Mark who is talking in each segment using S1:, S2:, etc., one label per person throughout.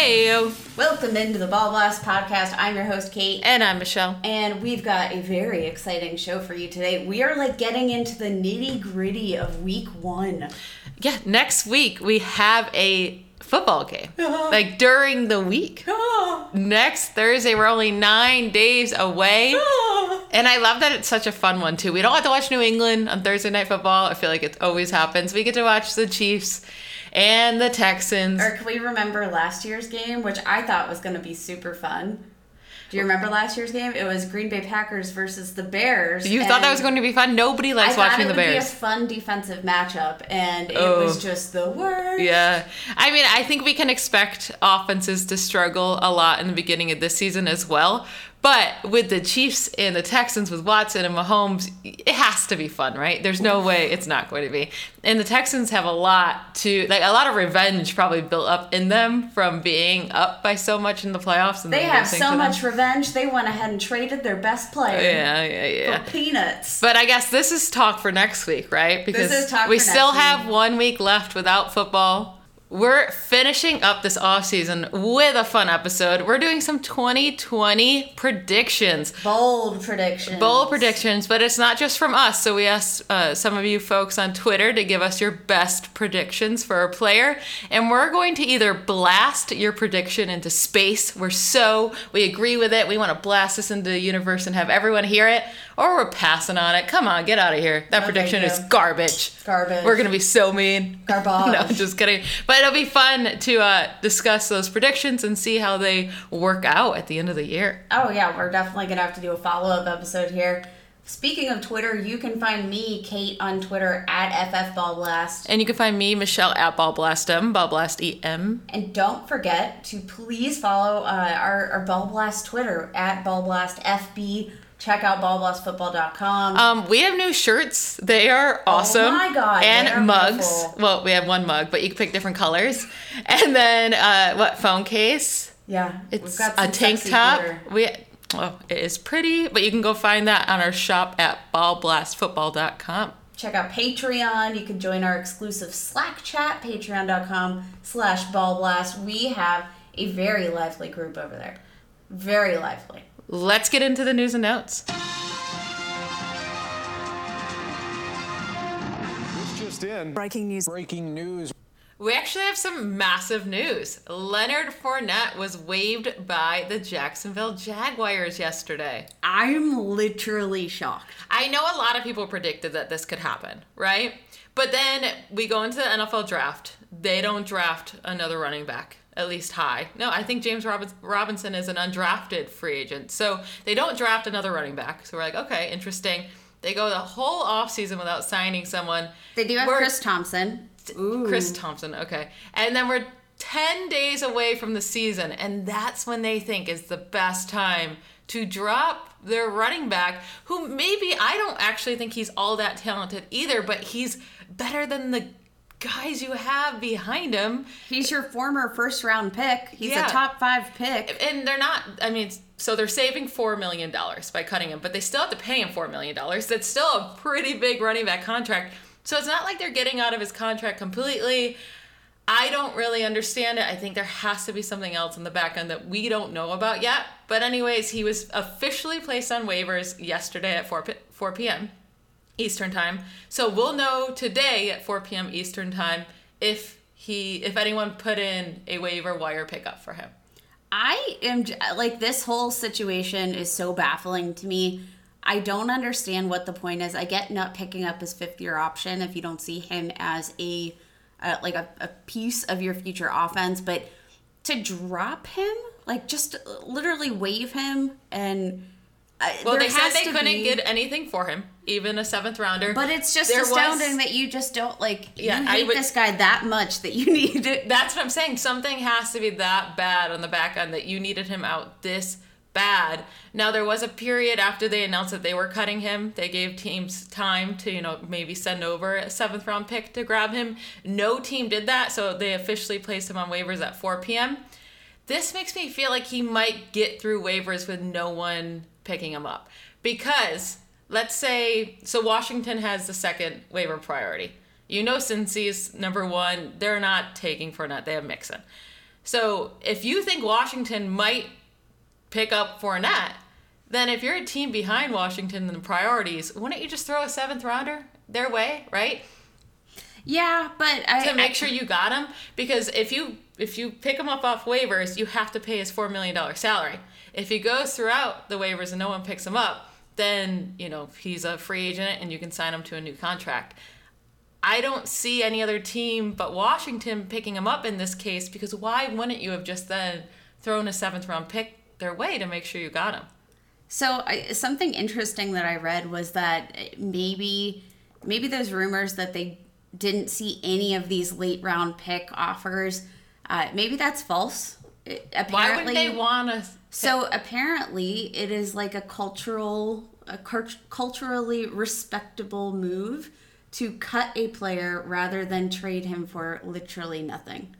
S1: Hey,
S2: Welcome into the Ball Blast podcast. I'm your host, Kate.
S1: and I'm Michelle.
S2: And we've got a very exciting show for you today. We are like getting into the nitty gritty of week one.
S1: Yeah, next week we have a football game, uh-huh. like during the week. Uh-huh. Next Thursday, we're only nine days away. Uh-huh. And I love that it's such a fun one, too. We don't have to watch New England on Thursday Night Football. I feel like it always happens. We get to watch the Chiefs and the Texans.
S2: Or can we remember last year's game, which I thought was going to be super fun? Do you remember last year's game? It was Green Bay Packers versus the Bears.
S1: You thought that was going to be fun? Nobody
S2: I
S1: likes
S2: thought
S1: watching
S2: it
S1: the
S2: would
S1: Bears.
S2: be a fun defensive matchup, and it
S1: Oh.
S2: was just the worst.
S1: Yeah. I mean, I think we can expect offenses to struggle a lot in the beginning of this season as well. But with the Chiefs and the Texans with Watson and Mahomes, it has to be fun, right? There's no way it's not going to be. And the Texans have a lot to like a lot of revenge probably built up in them from being up by so much in the playoffs and
S2: They have so much revenge. They went ahead and traded their best player
S1: Yeah, yeah, yeah.
S2: for peanuts.
S1: But I guess this is talk for next week, right? Because
S2: is talk
S1: we still
S2: next
S1: have one week left without football. We're finishing up this off season with a fun episode. We're doing some 2020 predictions.
S2: Bold predictions.
S1: Bold predictions, but it's not just from us. So we asked uh, some of you folks on Twitter to give us your best predictions for a player, and we're going to either blast your prediction into space. We're so we agree with it. We want to blast this into the universe and have everyone hear it, or we're passing on it. Come on, get out of here. That
S2: No,
S1: prediction is garbage.
S2: Garbage.
S1: We're gonna be so mean.
S2: Garbage.
S1: no, just kidding. But it'll be fun to uh, discuss those predictions and see how they work out at the end of the year.
S2: Oh yeah, we're definitely gonna have to do a follow up episode here. Speaking of Twitter, you can find me, Kate, on Twitter at FFBallBlast.
S1: And you can find me, Michelle, at Ballblastem, BallblastEM.
S2: And don't forget to please follow uh, our, our Ball Blast Twitter at BallBlastFB. Check out ballblastfootball.com.
S1: Um, we have new shirts. They are awesome.
S2: Oh my God,
S1: And mugs.
S2: beautiful.
S1: Well, we have one mug, but you can pick different colors. And then uh, what phone case?
S2: yeah,
S1: It's
S2: we've got
S1: a tank top.
S2: glitter.
S1: We oh, it is pretty, but you can go find that on our shop at ballblastfootball.com.
S2: check out patreon you can join our exclusive slack chat patreon.com slash ballblast we have a very lively group over there very lively
S1: Let's get into the news and notes.
S3: This just in.
S4: Breaking news.
S3: Breaking news.
S1: We actually have some massive news. Leonard Fournette was waived by the Jacksonville Jaguars yesterday.
S2: i'm literally shocked
S1: I know a lot of people predicted that this could happen, right? But then we go into the NFL draft. They don't draft another running back, at least high. No, I think James Robinson is an undrafted free agent. So they don't draft another running back. So we're like, okay, interesting. They go the whole offseason without signing someone.
S2: they do have
S1: We're-
S2: chris thompson
S1: Chris Thompson, okay. And then we're 10 days away from the season, and that's when they think is the best time to drop their running back, who maybe I don't actually think he's all that talented either, but he's better than the guys you have behind him.
S2: he's your former first round pick he's
S1: Yeah.
S2: a top five pick
S1: And they're not, I mean, so they're saving $4 million by cutting him, but they still have to pay him $4 million. That's still a pretty big running back contract. So it's not like they're getting out of his contract completely. I don't really understand it. I think there has to be something else in the back end that we don't know about yet. But, anyways, he was officially placed on waivers yesterday at 4, p- 4 p.m. Eastern time. So we'll know today at 4 p.m. Eastern time if he if anyone put in a waiver wire pickup for him.
S2: I am like this whole situation is so baffling to me. I don't understand what the point is. I get not picking up his fifth year option if you don't see him as a uh, like a, a piece of your future offense, but to drop him, like just literally waive him and uh,
S1: Well, they said they couldn't
S2: be-
S1: get anything for him, even a seventh rounder.
S2: But it's just
S1: There was-
S2: astounding that you just don't like
S1: Yeah,
S2: you
S1: I
S2: hate
S1: would-
S2: this guy that much that you need to
S1: That's what I'm saying. Something has to be that bad on the back end that you needed him out this bad. Now there was a period after they announced that they were cutting him. They gave teams time to, you know, maybe send over a seventh round pick to grab him. No team did that, so they officially placed him on waivers at 4 p.m. This makes me feel like he might get through waivers with no one picking him up. Because let's say so Washington has the second waiver priority. You know Cincy's number one, they're not taking Fournette, they have Mixon. So if you think Washington might pick up Fournette, then if you're a team behind Washington in the priorities, wouldn't you just throw a seventh rounder their way, right?
S2: Yeah, but I
S1: To make
S2: I-
S1: sure you got him, because if you if you pick him up off waivers, you have to pay his four million dollar salary. If he goes throughout the waivers and no one picks him up, then you know he's a free agent and you can sign him to a new contract. I don't see any other team but Washington picking him up in this case because why wouldn't you have just then thrown a seventh round pick their way to make sure you got him?
S2: So I, something interesting that I read was that maybe maybe those rumors that they didn't see any of these late round pick offers. Uh, maybe that's false. It-
S1: Why
S2: apparently,
S1: would they want to?
S2: So apparently, it is like a cultural, a culturally respectable move to cut a player rather than trade him for literally nothing.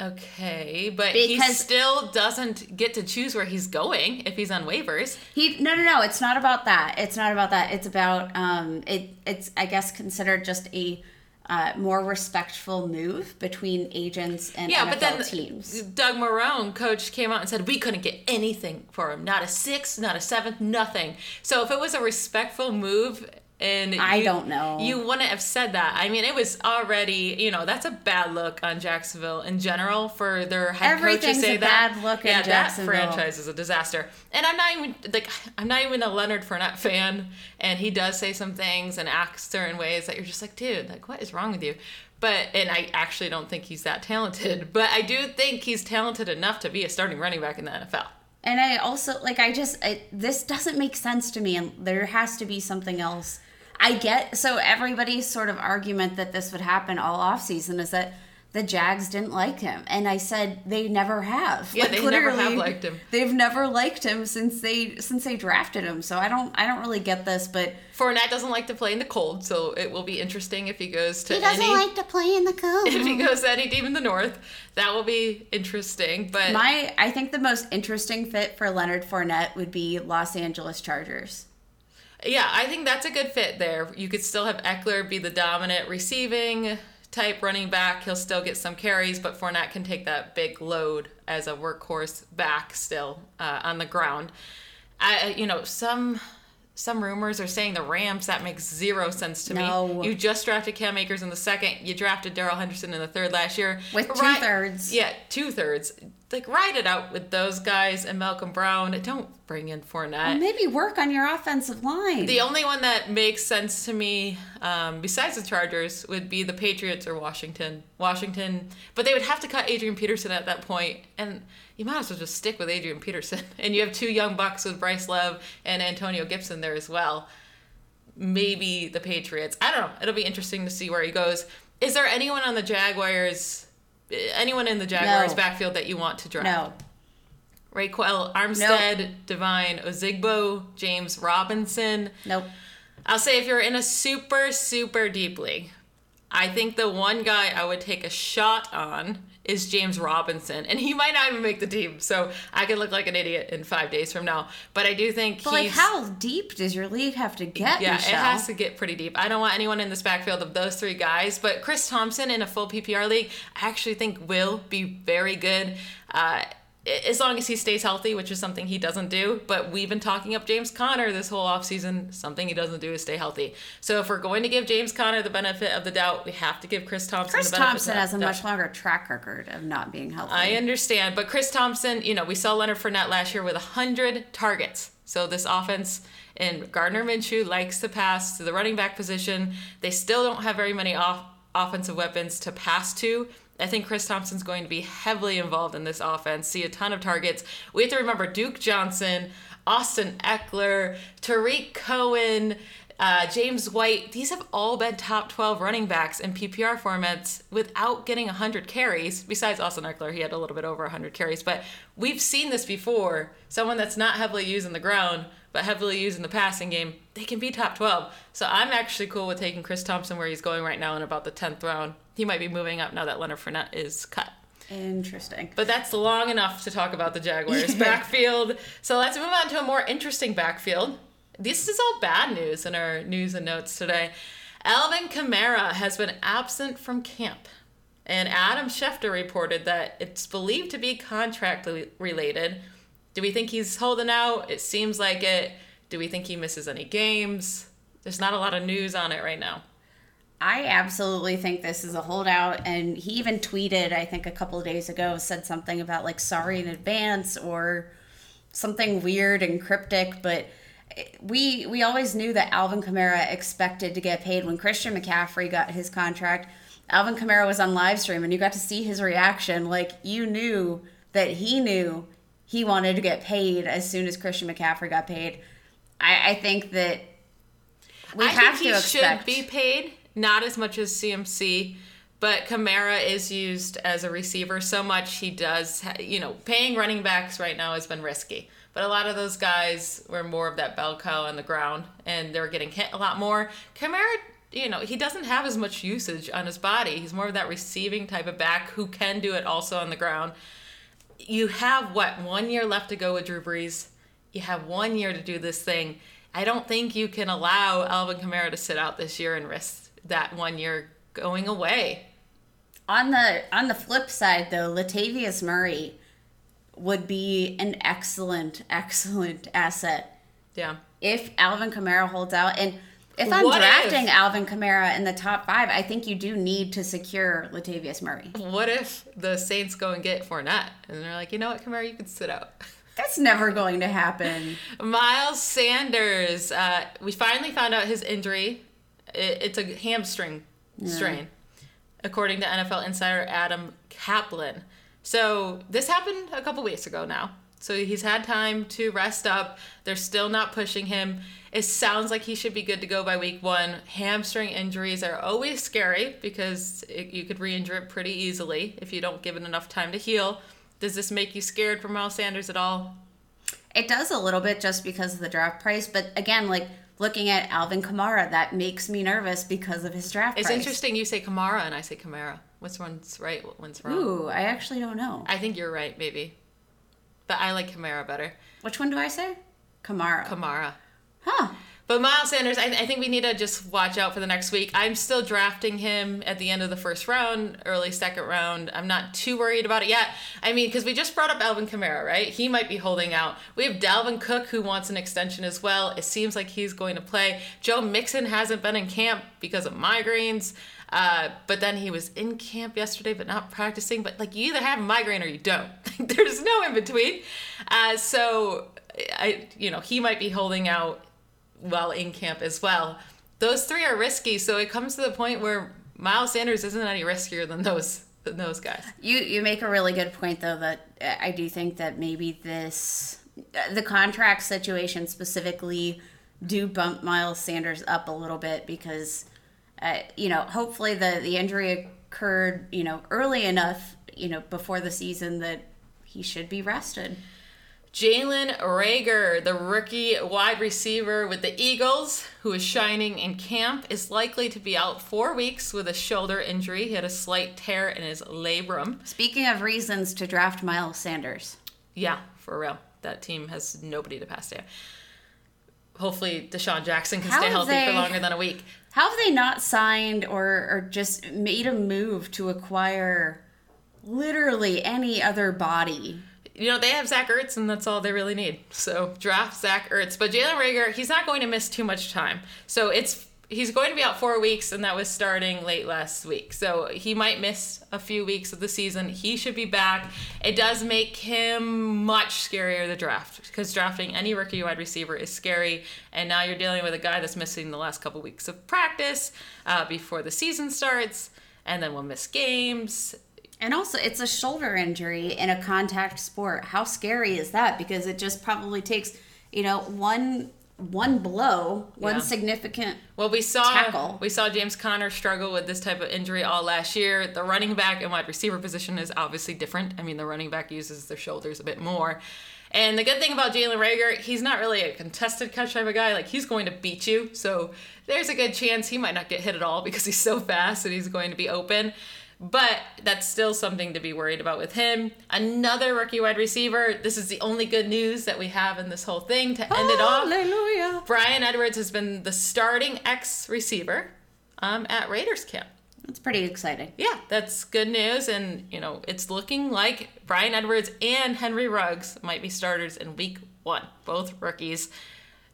S1: Okay, but he still doesn't get to choose where he's going if he's on waivers.
S2: He no no no. It's not about that. It's not about that. It's about um. It it's I guess considered just a. Uh, more respectful move between agents and
S1: Yeah,
S2: NFL
S1: but then
S2: teams.
S1: Doug Marrone, coach, came out and said we couldn't get anything for him. Not a sixth, not a seventh, nothing. So if it was a respectful move, and
S2: I
S1: you-
S2: don't know.
S1: you wouldn't have said that. I mean, it was already, you know, that's a bad look on Jacksonville in general for their head coach to say
S2: a
S1: that.
S2: bad look in
S1: yeah, that franchise is a disaster. And I'm not even like I'm not even a Leonard Fournette fan, and he does say some things and acts certain ways that you're just like, dude, like what is wrong with you? But and I actually don't think he's that talented, but I do think he's talented enough to be a starting running back in the NFL.
S2: And I also like I just I, this doesn't make sense to me, and there has to be something else. I get so everybody's sort of argument that this would happen all off season is that the Jags didn't like him, and I said they never have.
S1: Yeah, they never have
S2: literally,
S1: liked him.
S2: They've never liked him since they since they drafted him. So I don't I don't really get this, but
S1: Fournette doesn't like to play in the cold, so it will be interesting if he goes to
S2: he doesn't
S1: any
S2: like to play in the cold.
S1: if he goes to any team in the north. That will be interesting. But
S2: My I think the most interesting fit for Leonard Fournette would be Los Angeles Chargers.
S1: Yeah, I think that's a good fit there. You could still have Ekeler be the dominant receiving type running back. He'll still get some carries, but Fournette can take that big load as a workhorse back still uh, on the ground. I, you know, some some rumors are saying the Rams. That makes zero sense to
S2: No.
S1: me. You just drafted Cam Akers in the second. You drafted Darrell Henderson in the third last year.
S2: With
S1: Ri-
S2: two-thirds.
S1: Yeah, two thirds. Like ride it out with those guys and Malcolm Brown. Don't bring in Fournette.
S2: Maybe work on your offensive line.
S1: The only one that makes sense to me, um, besides the Chargers, would be the Patriots or Washington. Washington, but they would have to cut Adrian Peterson at that point, and you might as well just stick with Adrian Peterson. And you have two young bucks with Bryce Love and Antonio Gibson there as well. Maybe the Patriots. I don't know. It'll be interesting to see where he goes. Is there anyone on the Jaguars? Anyone in the Jaguars
S2: No.
S1: backfield that you want to draft?
S2: no.
S1: Ryquell Armstead, Devine Ozigbo, James Robinson.
S2: Nope.
S1: I'll say if you're in a super, super deep league, I think the one guy I would take a shot on is James Robinson. And he might not even make the team. So I could look like an idiot in five days from now. But I do think
S2: But like, how deep does your league have to get?
S1: yeah,
S2: Michelle?
S1: it has to get pretty deep. I don't want anyone in this backfield of those three guys, but Chris Thompson in a full PPR league, I actually think will be very good. Uh, as long as he stays healthy, which is something he doesn't do. But we've been talking up James Conner this whole offseason. Something he doesn't do is stay healthy. So if we're going to give James Conner the benefit of the doubt, we have to give Chris Thompson
S2: Chris
S1: the benefit
S2: Thompson
S1: of the
S2: has a much longer track record of not being healthy.
S1: I understand, but Chris Thompson, you know, we saw Leonard Fournette last year with 100 targets. So this offense and Gardner Minshew likes to pass to the running back position. They still don't have very many off- offensive weapons to pass to. I think Chris Thompson's going to be heavily involved in this offense, see a ton of targets. We have to remember Duke Johnson, Austin Ekeler, Tarik Cohen, Uh, James White, these have all been top 12 running backs in PPR formats without getting 100 carries. Besides Austin Ekeler, he had a little bit over 100 carries. But we've seen this before. Someone that's not heavily used in the ground, but heavily used in the passing game, they can be top 12. So I'm actually cool with taking Chris Thompson where he's going right now in about the 10th round. He might be moving up now that Leonard Fournette is cut.
S2: Interesting.
S1: But that's long enough to talk about the Jaguars backfield. So let's move on to a more interesting backfield. This is all bad news in our news and notes today. Alvin Kamara has been absent from camp. And Adam Schefter reported that it's believed to be contract related. Do we think he's holding out? It seems like it. Do we think he misses any games? There's not a lot of news on it right now.
S2: I absolutely think this is a holdout. And he even tweeted, I think a couple of days ago, said something about like sorry in advance or something weird and cryptic. But eh, we we always knew that Alvin Kamara expected to get paid when Christian McCaffrey got his contract. Alvin Kamara was on live stream and you got to see his reaction. Like you knew that he knew he wanted to get paid as soon as Christian McCaffrey got paid. I, I think that we
S1: I
S2: have
S1: think
S2: to
S1: he
S2: expect
S1: should be paid, not as much as CMC, but Kamara is used as a receiver so much he does. You know, paying running backs right now has been risky. But a lot of those guys were more of that bell cow on the ground, and they're getting hit a lot more. Kamara, you know, he doesn't have as much usage on his body. He's more of that receiving type of back who can do it also on the ground. You have what one year left to go with Drew Brees. You have one year to do this thing. I don't think you can allow Alvin Kamara to sit out this year and risk that one year going away.
S2: on the on the flip side though latavius murray would be an excellent excellent asset
S1: Yeah.
S2: if alvin kamara holds out and if i'm
S1: What
S2: drafting
S1: if-
S2: alvin kamara in the top five i think you do need to secure latavius murray
S1: What if the Saints go and get Fournette and they're like, you know what, Kamara, you can sit out.
S2: that's never going to happen
S1: Miles Sanders, uh, we finally found out his injury. It, it's a hamstring strain, according to NFL insider Adam Caplan. So this happened a couple weeks ago now. So he's had time to rest up. They're still not pushing him. It sounds like he should be good to go by week one. Hamstring injuries are always scary because it, you could re injure it pretty easily if you don't give it enough time to heal. Does this make you scared for Miles Sanders at all?
S2: It does a little bit just because of the draft price, but again, like looking at Alvin Kamara, that makes me nervous because of his draft
S1: It's
S2: price.
S1: interesting you say Kamara and I say Kamara. Which one's right? What one's wrong?
S2: Ooh, I actually don't know.
S1: I think you're right, maybe. But I like Kamara better.
S2: Which one do I say? Kamara.
S1: Kamara.
S2: huh.
S1: But Miles Sanders, I, I think we need to just watch out for the next week. I'm still drafting him at the end of the first round, early second round. I'm not too worried about it yet. I mean, because we just brought up Alvin Kamara, right? He might be holding out. We have Dalvin Cook who wants an extension as well. It seems like he's going to play. Joe Mixon hasn't been in camp because of migraines. Uh, but then he was in camp yesterday, but not practicing. But like, you either have a migraine or you don't. There's no in between. Uh, so, I, you know, he might be holding out while in camp as well. Those three are risky, so it comes to the point where Miles Sanders isn't any riskier than those than those guys.
S2: You you make a really good point though that uh, I do think that maybe this uh, the contract situation specifically do bump Miles Sanders up a little bit because uh, you know hopefully the the injury occurred you know early enough you know before the season that he should be rested.
S1: Jalen Reagor, the rookie wide receiver with the Eagles, who is shining in camp, is likely to be out four weeks with a shoulder injury. He had a slight tear in his labrum.
S2: Speaking of reasons to draft Miles Sanders,
S1: Yeah, for real. That team has nobody to pass to. Hopefully, DeSean Jackson can
S2: How
S1: stay healthy for longer than a week.
S2: how have they not signed or or just made a move to acquire literally any other body?
S1: You know, they have Zach Ertz, and that's all they really need. So draft Zach Ertz. But Jalen Reagor, he's not going to miss too much time. So it's he's going to be out four weeks, and that was starting late last week. So he might miss a few weeks of the season. He should be back. It does make him much scarier the draft because drafting any rookie wide receiver is scary. And now you're dealing with a guy that's missing the last couple weeks of practice uh, before the season starts, and then will miss games.
S2: And also, it's a shoulder injury in a contact sport. How scary is that? Because it just probably takes, you know, one one blow, one
S1: Yeah.
S2: significant.
S1: Well, we saw
S2: Tackle.
S1: we saw James Conner struggle with this type of injury all last year. The running back and wide receiver position is obviously different. I mean, the running back uses their shoulders a bit more. And the good thing about Jalen Reagor, he's not really a contested catch type of guy. Like he's going to beat you, so there's a good chance he might not get hit at all because he's so fast and he's going to be open. But that's still something to be worried about with him. Another rookie wide receiver. This is the only good news that we have in this whole thing to end it off.
S2: Hallelujah.
S1: Bryan Edwards has been the starting X receiver um, at Raiders camp.
S2: That's pretty exciting.
S1: Yeah, that's good news. And, you know, it's looking like Bryan Edwards and Henry Ruggs might be starters in week one, both rookies.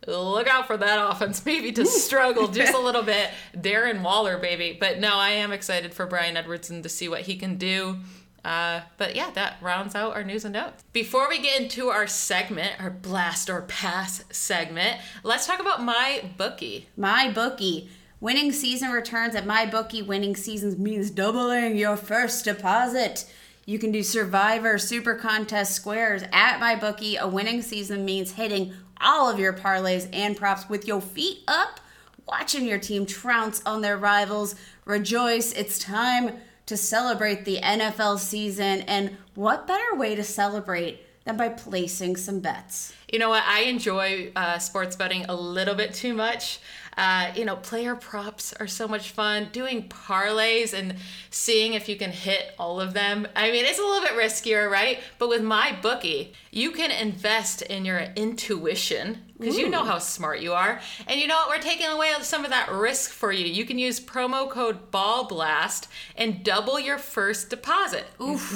S1: Look out for that offense, maybe to struggle just a little bit. Darren Waller, baby. But no, I am excited for Brian Edwardson to see what he can do. Uh, but yeah, that rounds out our news and notes. Before we get into our segment, our blast or pass segment, let's talk about MyBookie.
S2: My bookie. Winning season returns at MyBookie. Winning seasons means doubling your first deposit. You can do Survivor, Super Contest, Squares at MyBookie. A winning season means hitting all of your parlays and props with your feet up, watching your team trounce on their rivals. Rejoice! It's time to celebrate the NFL season, and what better way to celebrate than by placing some bets?
S1: You know what? I enjoy uh, sports betting a little bit too much. Uh, you know, player props are so much fun. Doing parlays and seeing if you can hit all of them. I mean, it's a little bit riskier, right? But with MyBookie, you can invest in your intuition because you know how smart you are. And you know what? We're taking away some of that risk for you. You can use promo code BALLBLAST and double your first deposit.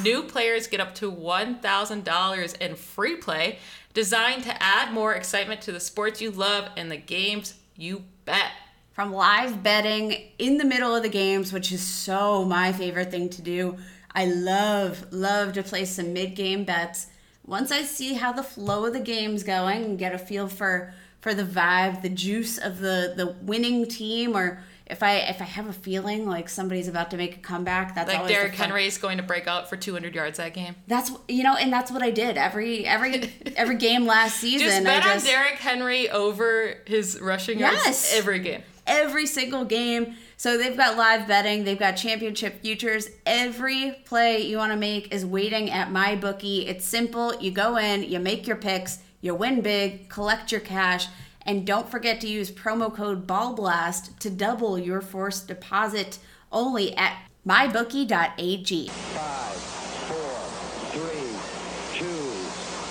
S1: New players get up to $1,000 in free play designed to add more excitement to the sports you love and the games you bet.
S2: from live betting in the middle of the games, which is so my favorite thing to do. I love, love to play some mid game bets. Once I see how the flow of the game's going and get a feel for for the vibe, the juice of the the winning team, or if I if I have a feeling like somebody's about to make a comeback, that's
S1: Like Derrick
S2: fun-
S1: Henry is going to break out for 200 yards that game.
S2: That's you know, and that's what I did every every every game last season.
S1: Just bet
S2: I
S1: on Derrick Henry over his rushing yards
S2: Yes.
S1: every game.
S2: every single game. So they've got live betting, they've got championship futures. Every play you want to make is waiting at MyBookie. It's simple. You go in, you make your picks, you win big, collect your cash, and don't forget to use promo code BALLBLAST to double your first deposit only at mybookie.ag.
S4: Five, four, three, two,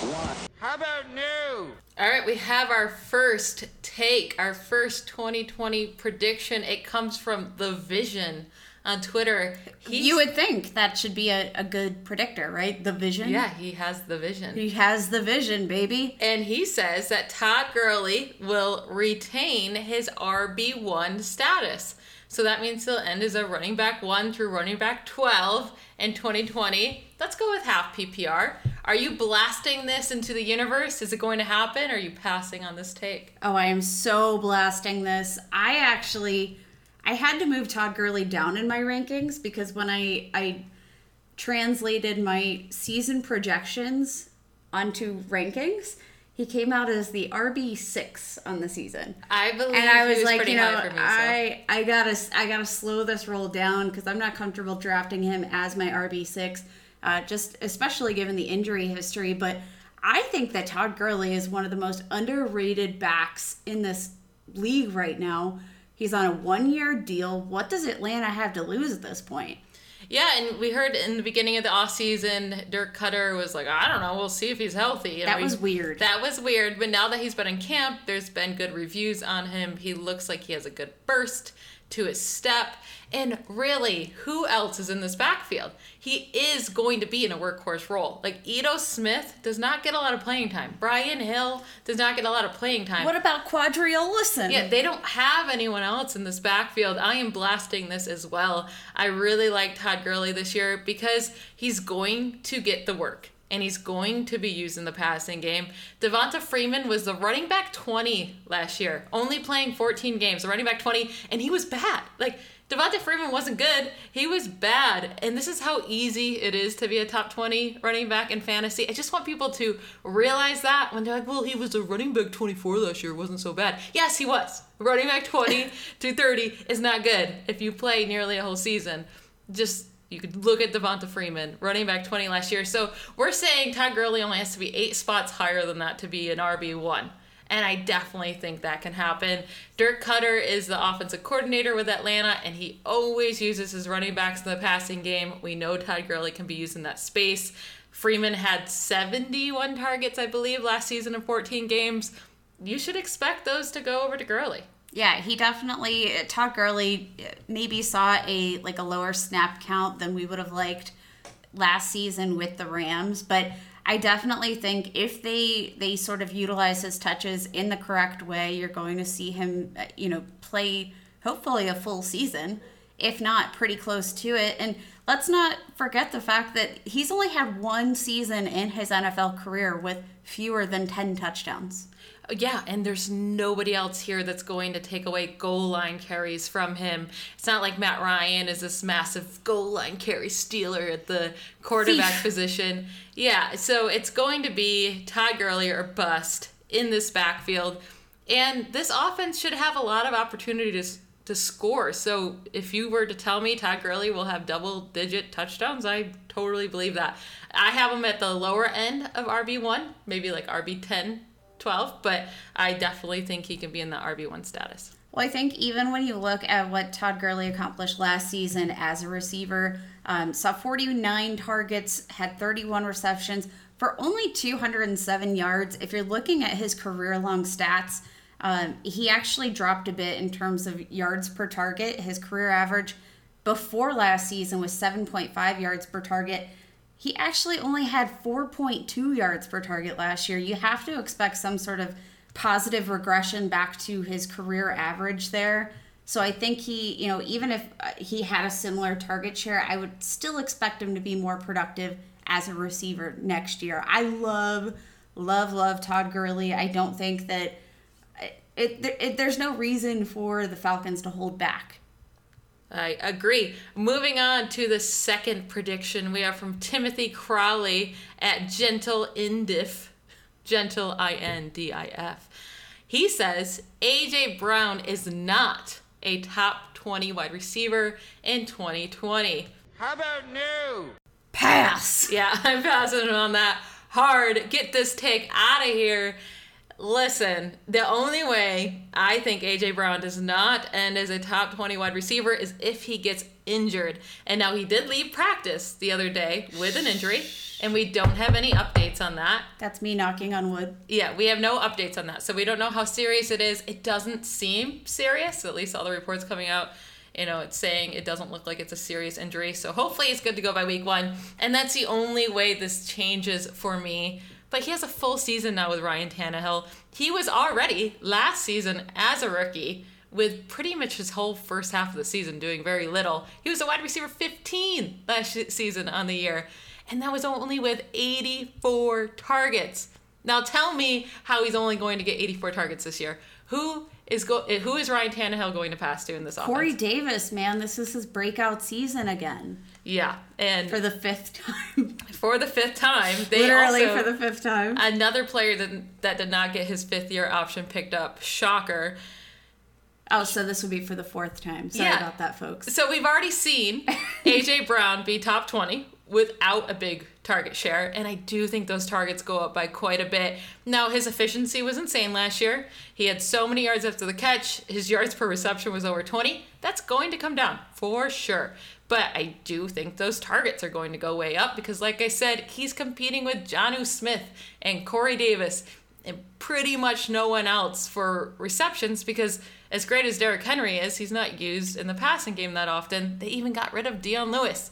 S4: one.
S5: How about new?
S1: All right, we have our first take, our first 2020 prediction. It comes from The Vision on Twitter.
S2: You would think that should be a, a good predictor, right? The vision.
S1: Yeah, he has the vision.
S2: He has the vision, baby.
S1: And he says that Todd Gurley will retain his RB1 status. So that means he'll end as a running back 1 through running back 12 in 2020. Let's go with half PPR. Are you blasting this into the universe? Is it going to happen? Or are you passing on this take?
S2: Oh, I am so blasting this. I actually I had to move Todd Gurley down in my rankings because when I I translated my season projections onto rankings, he came out as the RB six on the season.
S1: I believe
S2: And I was
S1: was
S2: like, you know,
S1: me. so.
S2: I I gotta I gotta slow this roll down because I'm not comfortable drafting him as my RB six, uh, just especially given the injury history. But I think that Todd Gurley is one of the most underrated backs in this league right now. He's on a one year deal. What does Atlanta have to lose at this point?
S1: Yeah, and we heard in the beginning of the offseason, Dirk Koetter was like, I don't know, we'll see if he's healthy. You know,
S2: That
S1: he-
S2: was weird.
S1: That was weird. But now that he's been in camp, there's been good reviews on him. He looks like he has a good burst to his step. And really, who else is in this backfield? He is going to be in a workhorse role. Like Ito Smith does not get a lot of playing time. Brian Hill does not get a lot of playing time.
S2: What about Qadree Ollison?
S1: Yeah, they don't have anyone else in this backfield. I am blasting this as well. I really like Todd Gurley this year because he's going to get the work. And he's going to be used in the passing game. Devonta Freeman was the running back 20 last year, only playing 14 games, the running back 20, and he was bad. Like, Devonta Freeman wasn't good. He was bad. And this is how easy it is to be a top 20 running back in fantasy. I just want people to realize that when they're like, well, he was a running back 24 last year. Wasn't so bad. Yes, he was. Running back 20 to 30 is not good if you play nearly a whole season. Just you could look at Devonta Freeman, running back 20 last year. So we're saying Todd Gurley only has to be eight spots higher than that to be an RB1 and I definitely think that can happen. Dirk Koetter is the offensive coordinator with Atlanta, and he always uses his running backs in the passing game. We know Todd Gurley can be used in that space. Freeman had 71 targets, I believe, last season in 14 games. You should expect those to go over to Gurley.
S2: Yeah, he definitely Todd Gurley maybe saw a like a lower snap count than we would have liked last season with the Rams, but I definitely think if they they sort of utilize his touches in the correct way, you're going to see him, uh, you know, play hopefully a full season, if not pretty close to it. And let's not forget the fact that he's only had one season in his NFL career with fewer than 10 touchdowns.
S1: Yeah, and there's nobody else here that's going to take away goal line carries from him. It's not like Matt Ryan is this massive goal line carry stealer at the quarterback Thief. position. Yeah, so it's going to be Todd Gurley or bust in this backfield. And this offense should have a lot of opportunity to, to score. So if you were to tell me Todd Gurley will have double digit touchdowns, I totally believe that. I have him at the lower end of RB1, maybe like RB10 12, but I definitely think he can be in the RB1 status.
S2: Well, I think even when you look at what Todd Gurley accomplished last season as a receiver, um, saw 49 targets, had 31 receptions for only 207 yards. If you're looking at his career long stats, um, he actually dropped a bit in terms of yards per target. His career average before last season was 7.5 yards per target he actually only had 4.2 yards per target last year. You have to expect some sort of positive regression back to his career average there. So I think he, you know, even if uh, he had a similar target share, I would still expect him to be more productive as a receiver next year. I love, love, love Todd Gurley. I don't think that it, it, it there's no reason for the Falcons to hold back.
S1: I agree. Moving on to the second prediction, we have from Timothy Crowley at Gentle Indif, Gentle I N D I F. He says AJ Brown is not a top 20 wide receiver in 2020.
S4: How about new?
S2: Pass.
S1: Yeah, I'm passing on that hard. Get this take out of here. Listen, the only way I think AJ Brown does not end as a top 20 wide receiver is if he gets injured. And now he did leave practice the other day with an injury, and we don't have any updates on that.
S2: That's me knocking on wood.
S1: Yeah, we have no updates on that. So we don't know how serious it is. It doesn't seem serious, at least all the reports coming out you know, it's saying it doesn't look like it's a serious injury. So hopefully it's good to go by week one. And that's the only way this changes for me but he has a full season now with Ryan Tannehill. He was already last season as a rookie with pretty much his whole first half of the season doing very little. He was a wide receiver 15 last season on the year, and that was only with 84 targets. Now tell me how he's only going to get 84 targets this year. Who is go who is Ryan Tannehill going to pass to in this offense?
S2: Corey Davis, man, this is his breakout season again.
S1: Yeah, and
S2: for the fifth time.
S1: for the fifth time,
S2: they literally also, for the fifth time.
S1: Another player that that did not get his fifth year option picked up. Shocker.
S2: Oh, so this would be for the fourth time. Sorry yeah. about that, folks.
S1: So we've already seen AJ Brown be top twenty without a big target share, and I do think those targets go up by quite a bit. Now, his efficiency was insane last year. He had so many yards after the catch, his yards per reception was over 20. That's going to come down for sure. But I do think those targets are going to go way up because, like I said, he's competing with Jonnu Smith and Corey Davis and pretty much no one else for receptions because as great as Derrick Henry is, he's not used in the passing game that often. They even got rid of Dion Lewis.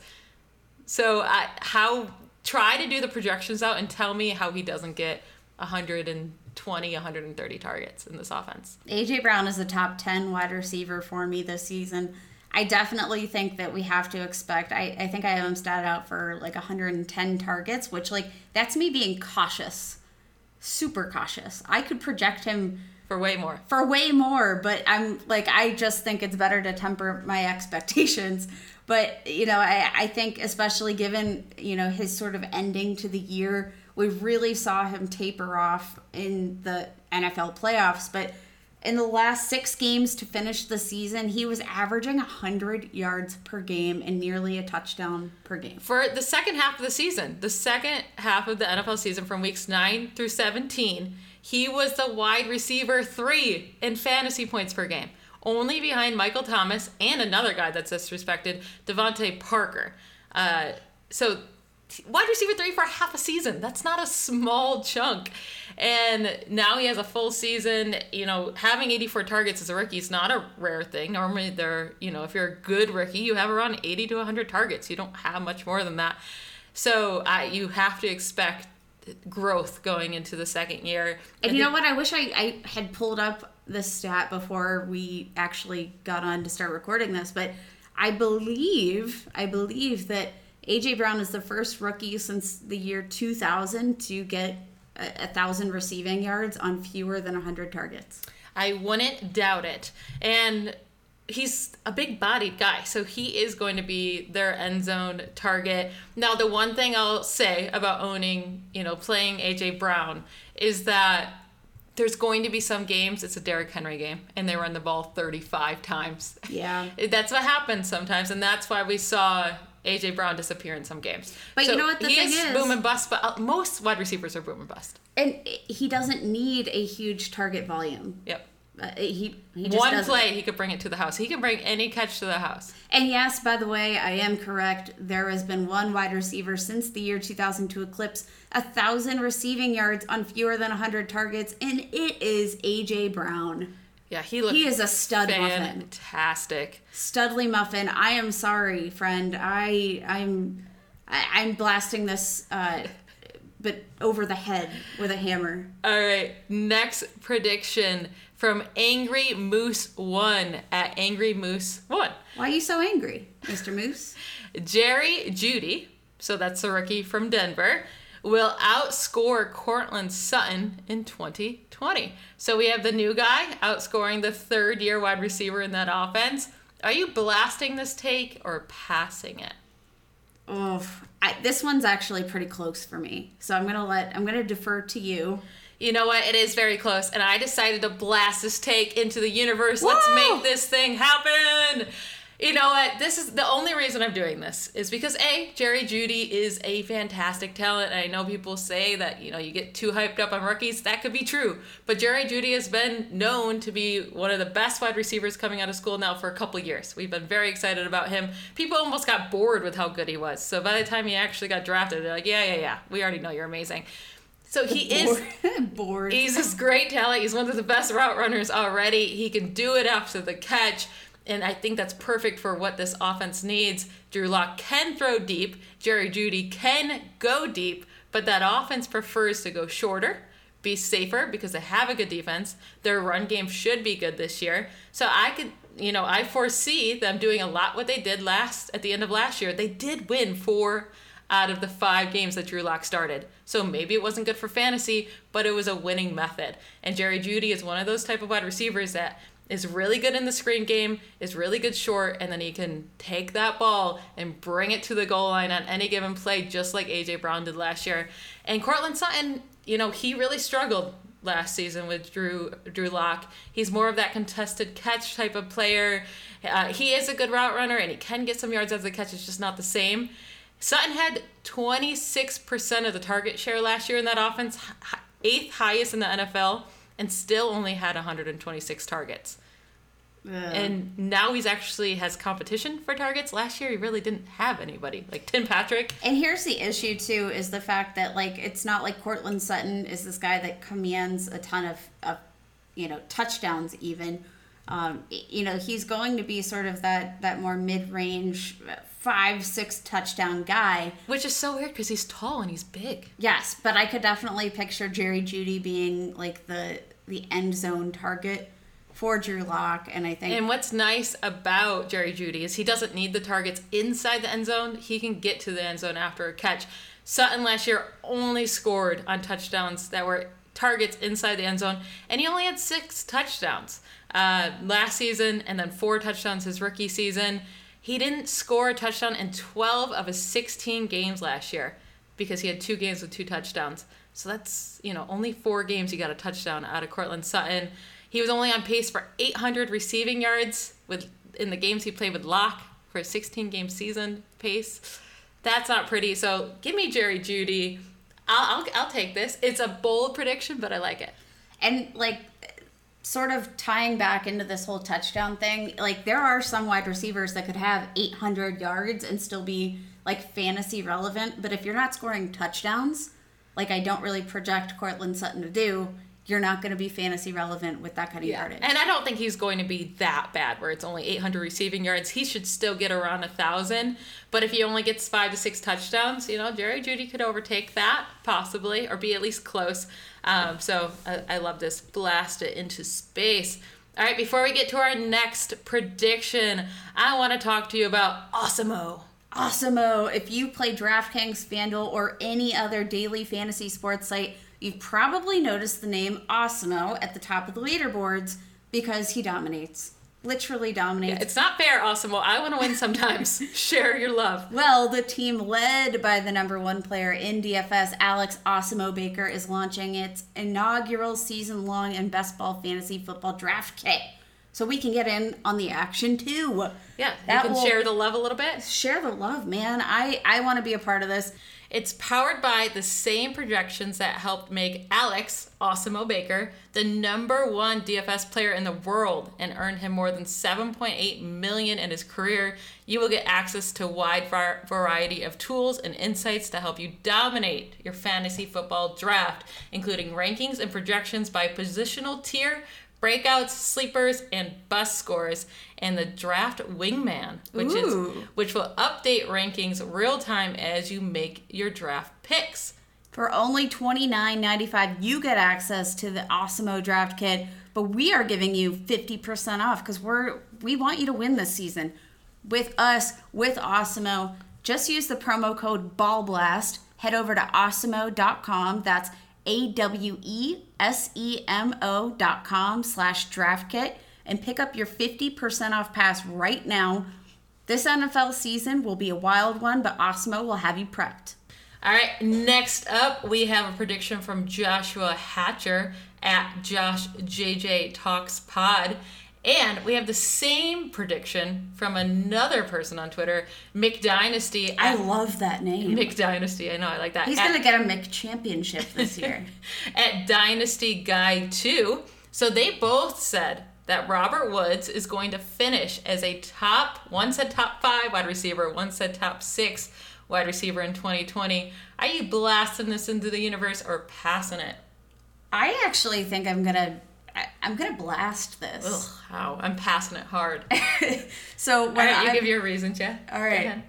S1: So how try to do the projections out and tell me how he doesn't get 120, 130 targets in this offense.
S2: AJ Brown is the top 10 wide receiver for me this season. I definitely think that we have to expect. I, I think I have him stat out for like 110 targets, which like that's me being cautious, super cautious. I could project him
S1: For way more.
S2: for way more, but I'm like I just think it's better to temper my expectations. But you know, I, I think especially given you know his sort of ending to the year, we really saw him taper off in the NFL playoffs. But in the last six games to finish the season, he was averaging hundred yards per game and nearly a touchdown per game.
S1: For the second half of the season, the second half of the NFL season from weeks 9 through 17, he was the wide receiver three in fantasy points per game, only behind Michael Thomas and another guy that's disrespected, DeVante Parker. Uh, so, wide receiver three for half a season. That's not a small chunk. And now he has a full season. You know, having 84 targets as a rookie is not a rare thing. Normally, they're, you know, if you're a good rookie, you have around 80 to 100 targets. You don't have much more than that. So, uh, you have to expect growth going into the second year.
S2: And
S1: I
S2: you know what? I wish I, I had pulled up the stat before we actually got on to start recording this, but I believe I believe that AJ Brown is the first rookie since the year 2000 to get a, a thousand receiving yards on fewer than 100 targets.
S1: I wouldn't doubt it. And he's a big bodied guy, so he is going to be their end zone target. Now, the one thing I'll say about owning, you know, playing AJ Brown is that there's going to be some games, it's a Derrick Henry game, and they run the ball 35 times.
S2: Yeah.
S1: That's what happens sometimes, and that's why we saw AJ Brown disappear in some games.
S2: But you know what the
S1: he
S2: thing
S1: is,
S2: is-
S1: boom and bust, but uh, most wide receivers are boom and bust.
S2: And he doesn't need a huge target volume.
S1: Yep.
S2: Uh, he, he just
S1: One
S2: doesn't.
S1: play, he could bring it to the house. He can bring any catch to the house.
S2: And yes, by the way, I am correct. There has been one wide receiver since the year 2000 to eclipse a thousand receiving yards on fewer than 100 targets, and it is AJ Brown.
S1: Yeah, he looked.
S2: He is a stud muffin.
S1: fantastic.
S2: Studley Muffin. I am sorry, friend. I I'm I, I'm blasting this, uh, but over the head with a hammer.
S1: All right, next prediction from Angry Moose One at Angry Moose One.
S2: Why are you so angry, Mr. Moose?
S1: Jerry Jeudy, so that's the rookie from Denver, will outscore Courtland Sutton in 2020. So we have the new guy outscoring the third year wide receiver in that offense. Are you blasting this take or passing it?
S2: Oh, I, this one's actually pretty close for me. So I'm gonna let I'm gonna defer to you.
S1: You know what? It is very close, and I decided to blast this take into the universe. Let's make this thing happen. You know what? This is the only reason I'm doing this is because A, Jerry Jeudy is a fantastic talent. And I know people say that, you know, you get too hyped up on rookies. That could be true. But Jerry Jeudy has been known to be one of the best wide receivers coming out of school now for a couple years. We've been very excited about him. People almost got bored with how good he was. So by the time he actually got drafted, they're like, yeah, yeah, yeah. We already know you're amazing. So he is
S2: Bored. Bored.
S1: He's this great talent. He's one of the best route runners already. He can do it after the catch. And I think that's perfect for what this offense needs. Drew Lock can throw deep. Jerry Jeudy can go deep, but that offense prefers to go shorter, be safer because they have a good defense. Their run game should be good this year. So I could, you know, I foresee them doing a lot what they did last at the end of last year. They did win four out of the five games that Drew Lock started. So maybe it wasn't good for fantasy, but it was a winning method. And Jerry Jeudy is one of those type of wide receivers that is really good in the screen game, is really good short, and then he can take that ball and bring it to the goal line on any given play, just like AJ Brown did last year. And Courtland Sutton, you know, he really struggled last season with Drew Drew Lock. He's more of that contested catch type of player. Uh, he is a good route runner and he can get some yards after the catch. It's just not the same. Sutton had 26% of the target share last year in that offense, eighth highest in the NFL, and still only had 126 targets. And now he's actually has competition for targets. Last year he really didn't have anybody like Tim Patrick.
S2: And here's the issue too: is the fact that like it's not like Courtland Sutton is this guy that commands a ton of, of you know touchdowns even. Um, you know he's going to be sort of that that more mid range five six touchdown guy.
S1: Which is so weird because he's tall and he's big.
S2: Yes, but I could definitely picture Jerry Jeudy being like the the end zone target for Drew Lock, and I think
S1: And what's nice about Jerry Jeudy is he doesn't need the targets inside the end zone. He can get to the end zone after a catch. Sutton last year only scored on touchdowns that were targets inside the end zone, and he only had six touchdowns uh, last season, and then four touchdowns his rookie season. He didn't score a touchdown in 12 of his 16 games last year because he had two games with two touchdowns. So that's, you know, only four games he got a touchdown out of Courtland Sutton. He was only on pace for 800 receiving yards with in the games he played with Lock for a 16 game season pace. That's not pretty. So give me Jerry Jeudy. I'll, I'll, I'll take this. It's a bold prediction, but I like it.
S2: and like sort of tying back into this whole touchdown thing like there are some wide receivers that could have 800 yards and still be like fantasy relevant but if you're not scoring touchdowns like i don't really project Courtland Sutton to do you're not going to be fantasy relevant with that kind of yardage
S1: And I don't think he's going to be that bad where it's only 800 receiving yards. He should still get around a 1,000. But if he only gets five to six touchdowns, you know, Jerry Jeudy could overtake that possibly or be at least close. Um, so I, I love this. Blast it into space. All right, before we get to our next prediction, I want to talk to you about Awesemo.
S2: Awesemo. If you play DraftKings, FanDuel, or any other daily fantasy sports site, you've probably noticed the name Awesemo at the top of the leaderboards because he dominates. Literally dominates.
S1: It's not fair, Awesemo. I want to win sometimes. Share your love.
S2: well, the team led by the number one player in DFS, Alex Awesemo Baker, is launching its inaugural season long and best ball fantasy football draft kit. So we can get in on the action too.
S1: Yeah,
S2: That
S1: you can share the love a little bit.
S2: Share the love, man. I, I want to be a part of this.
S1: It's powered by the same projections that helped make Alex Awesemo Baker the number one DFS player in the world and earned him more than 7.8 million in his career. You will get access to a wide variety of tools and insights to help you dominate your fantasy football draft, including rankings and projections by positional tier, breakouts, sleepers, and bust scores, and the draft wingman, which is which will update rankings real time as you make your draft picks.
S2: For only $29.95, you get access to the Awesemo draft kit, but we are giving you 50% off because we're we want you to win this season. With us, with Awesemo, just use the promo code BALLBLAST. Head over to awesemo.com. That's A-W-E-S-E-M-O dot com slash draft kit and pick up your 50% off pass right now. This NFL season will be a wild one, but Awesemo will have you prepped.
S1: All right, next up, we have a prediction from Joshua Hatcher at Josh JJ Talks Pod. And we have the same prediction from another person on Twitter, Mick Dynasty.
S2: I love that name.
S1: Mick Dynasty. I know, I like that.
S2: He's gonna get a Mick championship this year.
S1: at Dynasty Guy 2. So they both said that Robert Woods is going to finish as a top, one said top five wide receiver, one said top six wide receiver in 2020. Are you blasting this into the universe or passing it?
S2: I actually think I'm gonna I, I'm gonna blast this.
S1: Ugh, how? I'm passing it hard.
S2: So
S1: All
S2: when
S1: right, you
S2: I,
S1: give your reasons, yeah?
S2: All right.
S1: Ahead.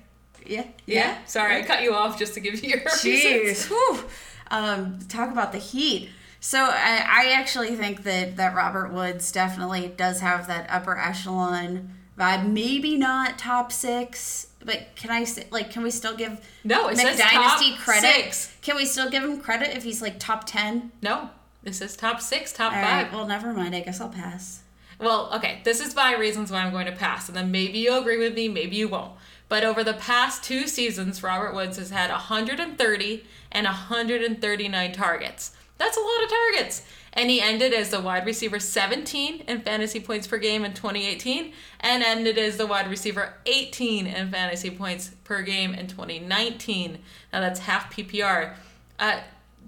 S2: yeah,
S1: Yeah? Sorry, I cut you off just to give you your reasons.
S2: Jeez, whew. Um, talk about the heat. So I, I actually think that that Robert Woods definitely does have that upper echelon vibe. Maybe not top six, but can I say like can we still give
S1: No, it top
S2: credit?
S1: six.
S2: Can we still give him credit if he's like top ten?
S1: No, this is top six, top
S2: All
S1: five.
S2: right, well never mind. I guess I'll pass.
S1: Well, okay, this is my reasons why I'm going to pass, and then maybe you'll agree with me, maybe you won't. But over the past two seasons, Robert Woods has had 130 and 139 targets. That's a lot of targets. And he ended as the wide receiver 17 in fantasy points per game in 2018 and ended as the wide receiver 18 in fantasy points per game in 2019. Now that's half PPR. Uh,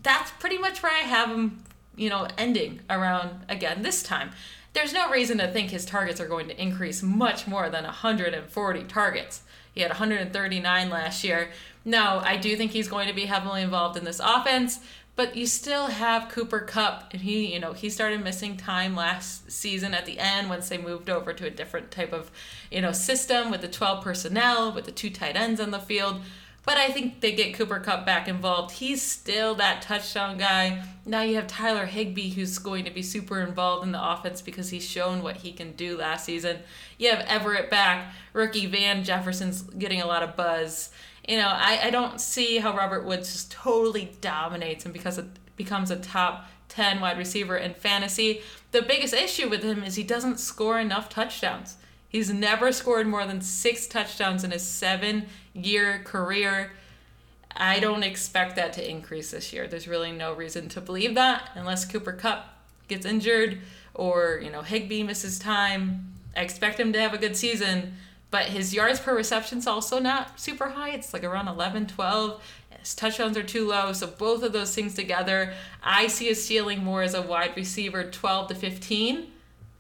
S1: that's pretty much where I have him, you know, ending around again this time. There's no reason to think his targets are going to increase much more than 140 targets. He had 139 last year. No, I do think he's going to be heavily involved in this offense, but you still have Cooper Kupp, and he, you know, he started missing time last season at the end once they moved over to a different type of, you know, system with the 12 personnel, with the two tight ends on the field. But I think they get Cooper Kupp back involved. He's still that touchdown guy. Now you have Tyler Higbee, who's going to be super involved in the offense because he's shown what he can do last season. You have Everett back. Rookie Van Jefferson's getting a lot of buzz. You know, I, I don't see how Robert Woods just totally dominates and because it becomes a top 10 wide receiver in fantasy. The biggest issue with him is he doesn't score enough touchdowns. He's never scored more than six touchdowns in his seven year career. I don't expect that to increase this year. There's really no reason to believe that unless Cooper Kupp gets injured or, you know, Higbee misses time. I expect him to have a good season, but his yards per reception is also not super high. It's like around 11, 12. His touchdowns are too low. So both of those things together, I see his ceiling more as a wide receiver 12 to 15,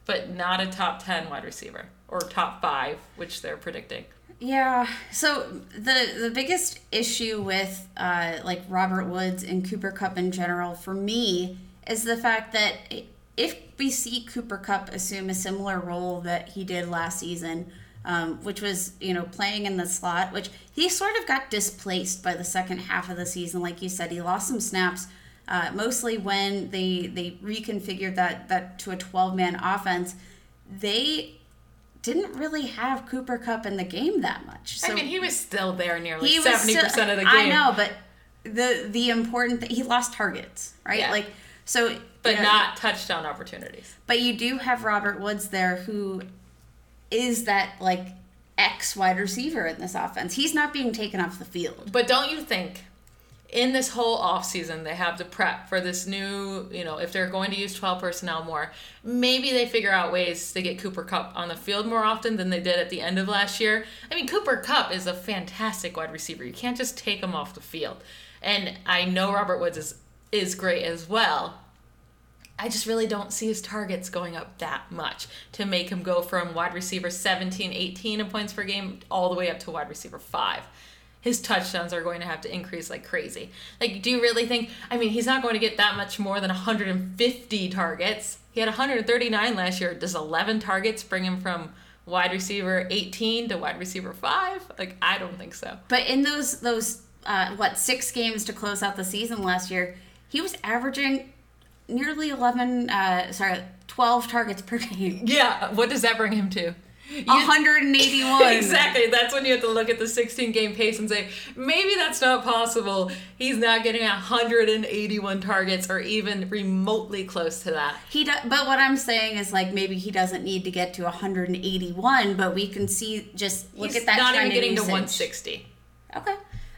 S1: but not a top 10 wide receiver or top 5, which they're predicting.
S2: Yeah. So the the biggest issue with uh, like Robert Woods and Cooper Kupp in general for me is the fact that if we see Cooper Kupp assume a similar role that he did last season, um, which was you know playing in the slot, which he sort of got displaced by the second half of the season. Like you said, he lost some snaps. Uh, mostly when they they reconfigured that that to a 12 man offense, they didn't really have Cooper Kupp in the game that much.
S1: I mean, he was still there nearly seventy percent of the game.
S2: I know, but the the important th- he lost targets, right?
S1: Yeah.
S2: Like so,
S1: but
S2: you know,
S1: not touchdown opportunities.
S2: But you do have Robert Woods there, who is that like X wide receiver in this offense. He's not being taken off the field.
S1: But don't you think in this whole offseason they have to prep for this new, you know, if they're going to use 12 personnel more, maybe they figure out ways to get Cooper Kupp on the field more often than they did at the end of last year. I mean, Cooper Kupp is a fantastic wide receiver. You can't just take him off the field. And I know Robert Woods is is great as well. I just really don't see his targets going up that much to make him go from wide receiver 17, 18 in points per game all the way up to wide receiver 5. His touchdowns are going to have to increase like crazy. Like, do you really think? I mean, he's not going to get that much more than 150 targets. He had 139 last year. Does 11 targets bring him from wide receiver 18 to wide receiver 5? Like, I don't think so.
S2: But in those those uh, what six games to close out the season last year, he was averaging nearly 11 uh, sorry 12 targets per game
S1: Yeah, what does that bring him to? You-
S2: 181
S1: exactly. That's when you have to look at the 16 game pace and say, maybe that's not possible. He's not getting 181 targets or even remotely close to that.
S2: He do, but what I'm saying is like maybe he doesn't need to get to 181, but we can see just look
S1: He's
S2: at that.
S1: not even
S2: in
S1: getting to 160.
S2: Okay.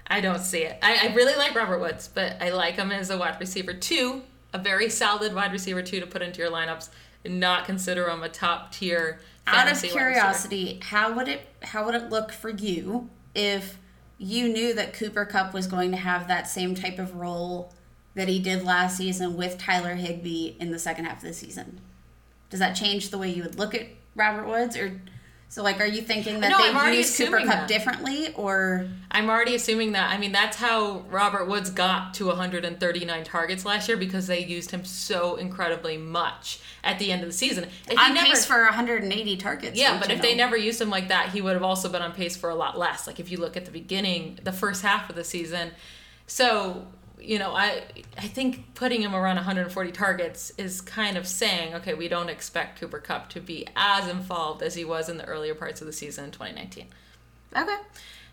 S1: I don't see it. I, I really like Robert Woods, but I like him as a wide receiver two, a very solid wide receiver two to put into your lineups, and not consider him a top tier.
S2: Out of curiosity, how would it how would it look for you if you knew that Cooper Kupp was going to have that same type of role that he did last season with Tyler Higbee in the second half of the season? Does that change the way you would look at Robert Woods or so like are you thinking that
S1: No,
S2: they
S1: already
S2: use Cooper Kupp
S1: that.
S2: differently or
S1: I'm already assuming that. I mean, that's how Robert Woods got to 139 targets last year because they used him so incredibly much at the end of the season. If
S2: on
S1: never-
S2: pace for 180 targets?
S1: yeah, but if they never used him like that, he would have also been on pace for a lot less. Like if you look at the beginning, the first half of the season. So, you know, I I think putting him around 140 targets is kind of saying, okay, we don't expect Cooper Kupp to be as involved as he was in the earlier parts of the season in 2019.
S2: Okay.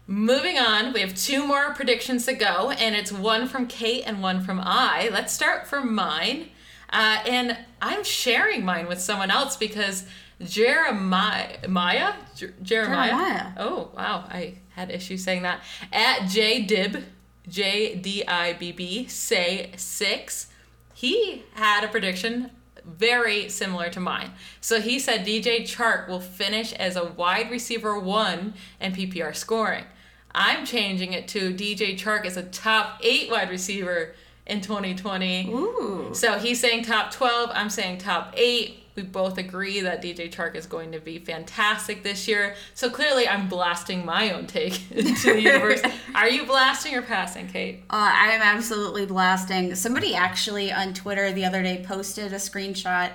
S1: Moving on, we have two more predictions to go, and it's one from Kate and one from I. Let's start from mine. Uh, and I'm sharing mine with someone else because Jeremiah, Maya? Jer- Jeremiah?
S2: Jeremiah.
S1: Oh, wow. I had issues saying that. At JDib, J D I B B, say six. He had a prediction very similar to mine. So he said DJ Chark will finish as a wide receiver one in PPR scoring. I'm changing it to DJ Chark as a top eight wide receiver in 2020.
S2: Ooh.
S1: So he's saying top 12, I'm saying top 8. We both agree that DJ Chark is going to be fantastic this year. So clearly I'm blasting my own take into the universe. Are you blasting or passing, Kate?
S2: Uh, I am absolutely blasting. Somebody actually on Twitter the other day posted a screenshot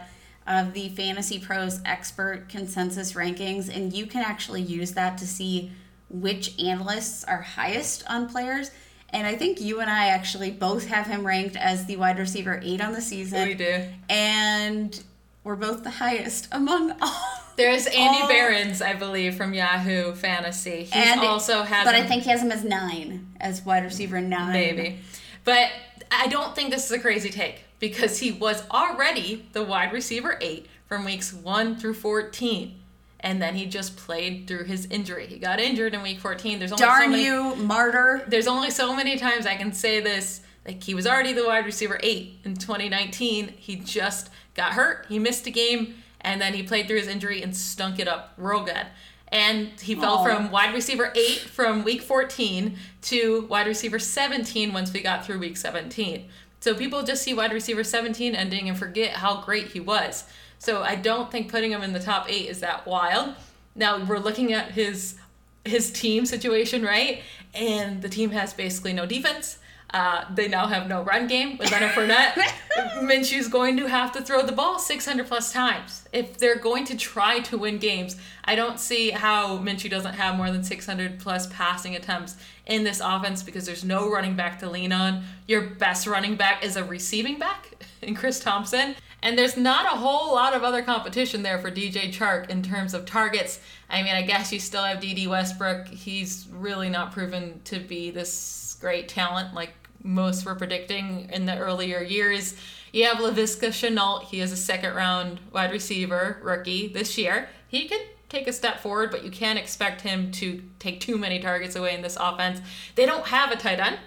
S2: of the Fantasy Pros expert consensus rankings, and you can actually use that to see which analysts are highest on players. And I think you and I actually both have him ranked as the wide receiver eight on the season.
S1: We do.
S2: And we're both the highest among all.
S1: There's Andy
S2: all-
S1: Behrens, I believe, from Yahoo Fantasy. He's
S2: and
S1: also has
S2: But I think he has him as nine, as wide receiver nine.
S1: Maybe. But I don't think this is a crazy take because he was already the wide receiver eight from weeks one through 14. And then he just played through his injury. He got injured in week 14. There's only so
S2: Darn
S1: many,
S2: you, martyr.
S1: There's only so many times I can say this. Like he was already the wide receiver eight in 2019. He just got hurt. He missed a game, and then he played through his injury and stunk it up real good. And he fell
S2: Aw.
S1: from wide receiver eight from week 14 to wide receiver 17 once we got through week 17. So people just see wide receiver 17 ending and forget how great he was. So I don't think putting him in the top eight is that wild. Now we're looking at his his team situation, right? And the team has basically no defense. Uh, they now have no run game with Leonard Fournette. Minshew's going to have to throw the ball 600 plus times. If they're going to try to win games, I don't see how Minshew doesn't have more than 600 plus passing attempts in this offense because there's no running back to lean on. Your best running back is a receiving back in Chris Thompson. And there's not a whole lot of other competition there for DJ Chark in terms of targets. I mean, I guess you still have Dede Westbrook. He's really not proven to be this great talent like most were predicting in the earlier years. You have Laviska Shenault. He is a second round wide receiver rookie this year. He could take a step forward, but you can't expect him to take too many targets away in this offense. They don't have a tight end.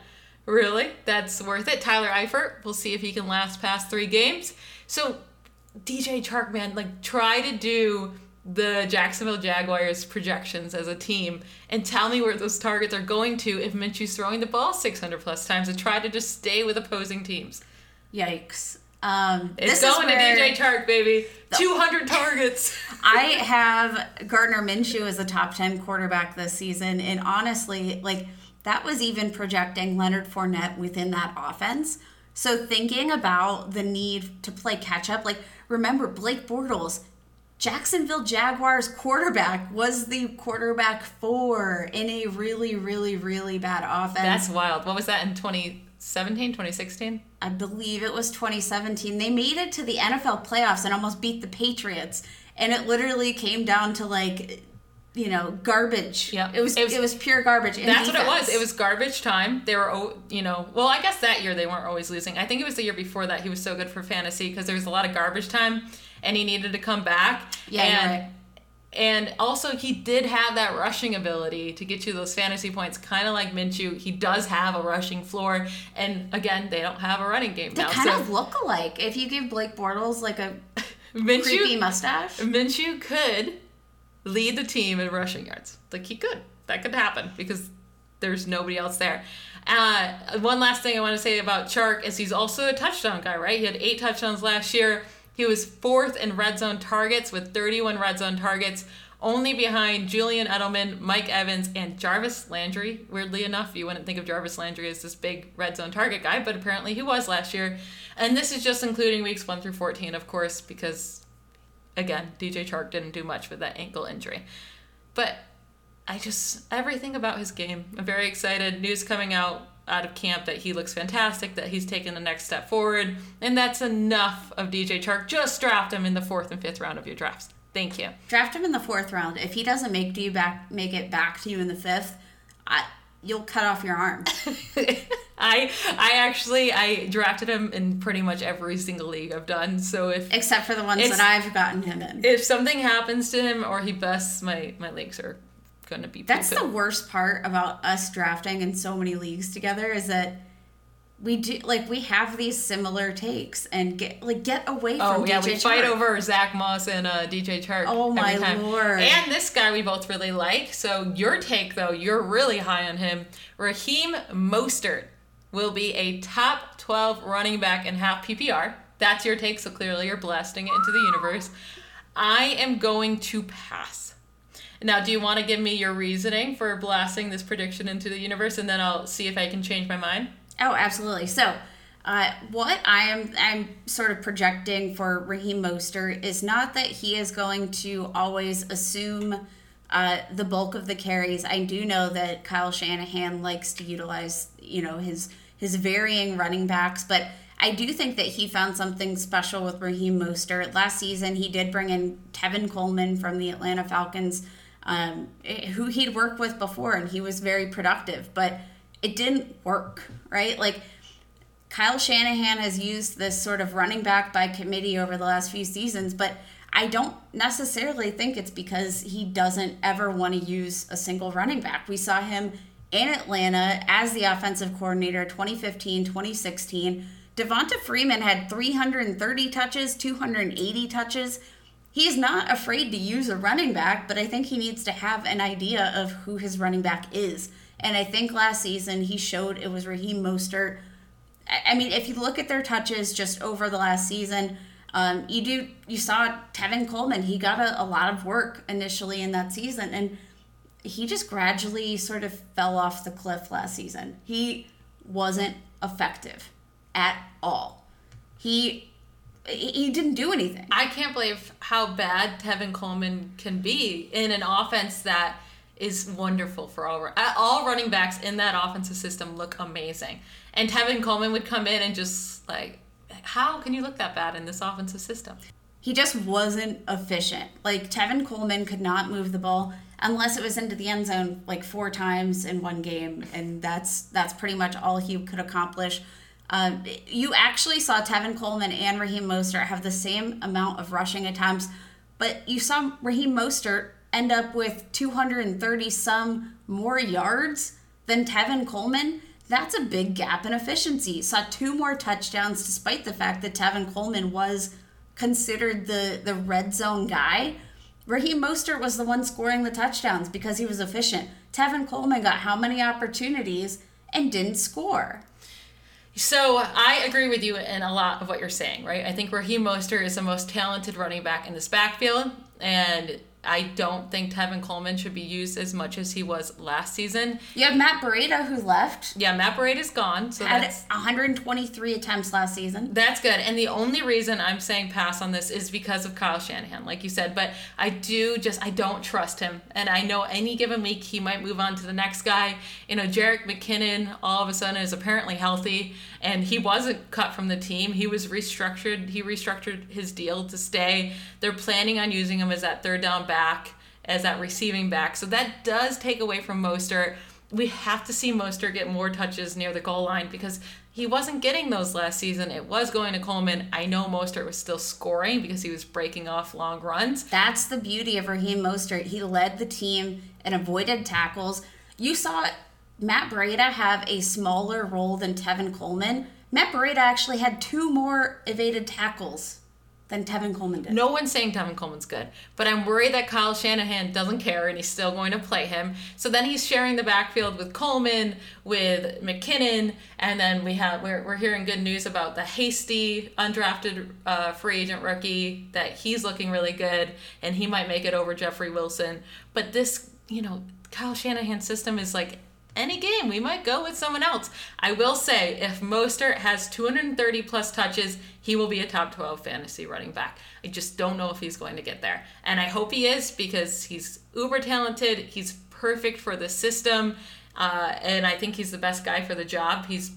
S1: Really, that's worth it. Tyler Eifert, we'll see if he can last past three games. So, DJ Chark, man, like try to do the Jacksonville Jaguars projections as a team and tell me where those targets are going to if Minshew's throwing the ball 600 plus times and try to just stay with opposing teams.
S2: Yikes. Um,
S1: It's going to DJ Chark, baby. 200 targets.
S2: I have Gardner Minshew as a top 10 quarterback this season. And honestly, like that was even projecting Leonard Fournette within that offense. So thinking about the need to play catch up, like remember Blake Bortles, Jacksonville Jaguars quarterback was the quarterback four in a really, really, really bad offense.
S1: That's wild. What was that in 2017, 2016?
S2: I believe it was 2017. They made it to the NFL playoffs and almost beat the Patriots. And it literally came down to like, you know, garbage.
S1: Yep.
S2: It was
S1: It
S2: it
S1: was-
S2: was, pure garbage.
S1: That's what it was. It was garbage time. They were, you know, well, I guess that year they weren't always losing. I think it was the year before that he was so good for fantasy because there was a lot of garbage time and he needed to come back.
S2: Yeah,
S1: and,
S2: right.
S1: And also, he did have that rushing ability to get you those fantasy points, kind of like Minshew. He does have a rushing floor, and again, they don't have a running game
S2: They
S1: now.
S2: kind
S1: so
S2: of look alike. If you give Blake Bortles like a
S1: Minshew,
S2: creepy mustache.
S1: Minshew could lead the team in rushing yards. Like he could. That could happen because there's nobody else there. Uh, one last thing I want to say about Chark is he's also a touchdown guy, right? He had eight touchdowns last year. He was fourth in red zone targets with 31 red zone targets, only behind Julian Edelman, Mike Evans, and Jarvis Landry. Weirdly enough, you wouldn't think of Jarvis Landry as this big red zone target guy, but apparently he was last year. And this is just including weeks 1 through 14, of course, because again, DJ Chark didn't do much with that ankle injury. But I just everything about his game. I'm very excited. News coming out out of camp that he looks fantastic, that he's taken the next step forward, and that's enough of DJ Chark. Just draft him in the fourth and fifth round of your drafts. Thank you.
S2: Draft him in the fourth round. If he doesn't make do you back make it back to you in the fifth, I, you'll cut off your arm.
S1: I I actually I drafted him in pretty much every single league I've done. So if
S2: Except for the ones that I've gotten him in.
S1: if something happens to him or he busts, my my legs are gonna be.
S2: That's the worst part about us drafting in so many leagues together is that we do like we have these similar takes and get like get away from
S1: Oh yeah,
S2: DJ
S1: we fight over Zach Moss and uh, DJ Chark.
S2: Oh, my lord.
S1: And this guy we both really like. So your take though, you're really high on him. Raheem Mostert will be a top 12 running back in half PPR. That's your take. So clearly you're blasting it into the universe. I am going to pass. Now, do you want to give me your reasoning for blasting this prediction into the universe, and then I'll see if I can change my mind?
S2: Oh, absolutely. So, uh, what I am I'm sort of projecting for Raheem Mostert is not that he is going to always assume uh, the bulk of the carries. I do know that Kyle Shanahan likes to utilize, you know, his his varying running backs, but I do think that he found something special with Raheem Mostert. Last season, he did bring in Tevin Coleman from the Atlanta Falcons, um, who he'd worked with before, and he was very productive, but it didn't work, right? Like, Kyle Shanahan has used this sort of running back by committee over the last few seasons, but I don't necessarily think it's because he doesn't ever want to use a single running back. We saw him in Atlanta as the offensive coordinator 2015, 2016. Devonta Freeman had 330 touches, 280 touches. He's not afraid to use a running back, but I think he needs to have an idea of who his running back is. And I think last season he showed it was Raheem Mostert. I mean, if you look at their touches just over the last season, um, you do you saw Tevin Coleman. He got a, a lot of work initially in that season, and he just gradually sort of fell off the cliff last season. He wasn't effective at all. He he didn't do anything.
S1: I can't believe how bad Tevin Coleman can be in an offense that is wonderful for all uh, all running backs in that offensive system look amazing. And Tevin Coleman would come in and just like how can you look that bad in this offensive system?
S2: He just wasn't efficient. Like Tevin Coleman could not move the ball unless it was into the end zone like four times in one game, and that's that's pretty much all he could accomplish. Um, you actually saw Tevin Coleman and Raheem Mostert have the same amount of rushing attempts, but you saw Raheem Mostert end up with 230 some more yards than Tevin Coleman. That's a big gap in efficiency. Saw two more touchdowns despite the fact that Tevin Coleman was considered the, the red zone guy. Raheem Mostert was the one scoring the touchdowns because he was efficient. Tevin Coleman got how many opportunities and didn't score?
S1: So I agree with you in a lot of what you're saying, right? I think Raheem Mostert is the most talented running back in this backfield, and I don't think Tevin Coleman should be used as much as he was last season.
S2: You have Matt Breida who left.
S1: Yeah, Matt Breida's gone. So
S2: had
S1: that's
S2: 123 attempts last season.
S1: That's good. And the only reason I'm saying pass on this is because of Kyle Shanahan, like you said. But I do just I don't trust him. And I know any given week he might move on to the next guy. You know, Jerick McKinnon all of a sudden is apparently healthy and he wasn't cut from the team. He was restructured. He restructured his deal to stay. They're planning on using him as that third down back, as that receiving back. So that does take away from Mostert. We have to see Mostert get more touches near the goal line because he wasn't getting those last season. It was going to Coleman. I know Mostert was still scoring because he was breaking off long runs.
S2: That's the beauty of Raheem Mostert. He led the team and avoided tackles. You saw Matt Breida have a smaller role than Tevin Coleman. Matt Breida actually had two more evaded tackles than Tevin Coleman did.
S1: No one's saying Tevin Coleman's good, but I'm worried that Kyle Shanahan doesn't care and he's still going to play him. So then he's sharing the backfield with Coleman, with McKinnon, and then we have we're, we're hearing good news about the hasty undrafted uh, free agent rookie that he's looking really good and he might make it over Jeffrey Wilson. But this, you know, Kyle Shanahan's system is like any game, we might go with someone else. I will say, if Mostert has 230 plus touches, he will be a top 12 fantasy running back. I just don't know if he's going to get there. And I hope he is because he's uber talented. He's perfect for the system. Uh, and I think he's the best guy for the job. He's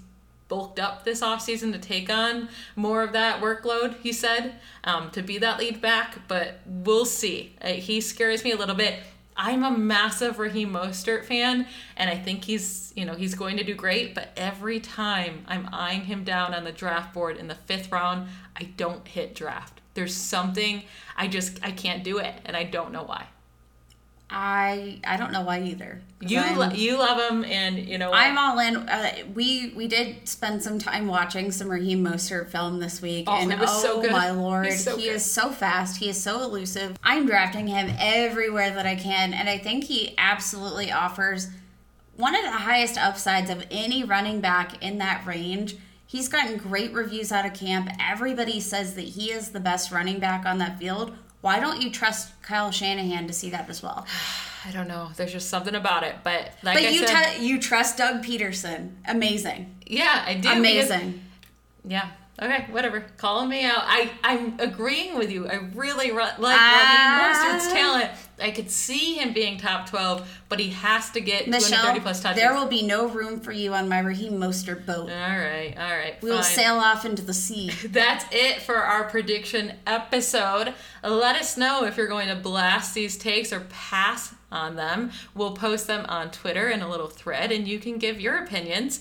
S1: bulked up this offseason to take on more of that workload, he said, um, to be that lead back. But we'll see. Uh, he scares me a little bit. I'm a massive Raheem Mostert fan, and I think he's, you know, he's going to do great. But every time I'm eyeing him down on the draft board in the fifth round, I don't hit draft. There's something I just I can't do it, and I don't know why.
S2: I I don't know why either.
S1: You lo- you love him, and you know what?
S2: I'm all in. Uh, we we did spend some time watching some Raheem Mostert film this week,
S1: Oh,
S2: and
S1: it was
S2: oh
S1: so good.
S2: my lord,
S1: so
S2: he
S1: good.
S2: is so fast. He is so elusive. I'm drafting him everywhere that I can, and I think he absolutely offers one of the highest upsides of any running back in that range. He's gotten great reviews out of camp. Everybody says that he is the best running back on that field. Why don't you trust Kyle Shanahan to see that as well?
S1: I don't know. There's just something about it, but like
S2: But
S1: I
S2: you
S1: said,
S2: t- you trust Doug Pederson. Amazing.
S1: yeah, I do. because-
S2: Amazing.
S1: Yeah, Okay, whatever. Calling me out. I I'm agreeing with you. I really ru- like
S2: Ah.
S1: Raheem Mostert's talent. I could see him being top twelve, but he has to get
S2: Michelle,
S1: 230 plus touches.
S2: there will be no room for you on my Raheem Mostert boat.
S1: all right, all right.
S2: We will sail off into the sea.
S1: That's it for our prediction episode. Let us know if you're going to blast these takes or pass on them. We'll post them on Twitter in a little thread, and you can give your opinions.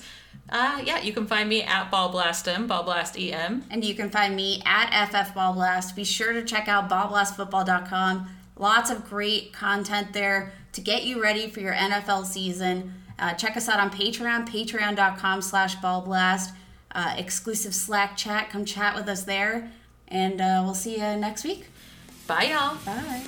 S1: Uh, yeah, you can find me at BallBlastEm, BallBlastEM.
S2: And you can find me at FF Ball Blast. Be sure to check out ballblastfootball.com. Lots of great content there to get you ready for your NFL season. Uh, check us out on Patreon, patreon.com slash ballblast. Uh, exclusive Slack chat. Come chat with us there. And uh, we'll see you next week.
S1: Bye, y'all.
S2: Bye.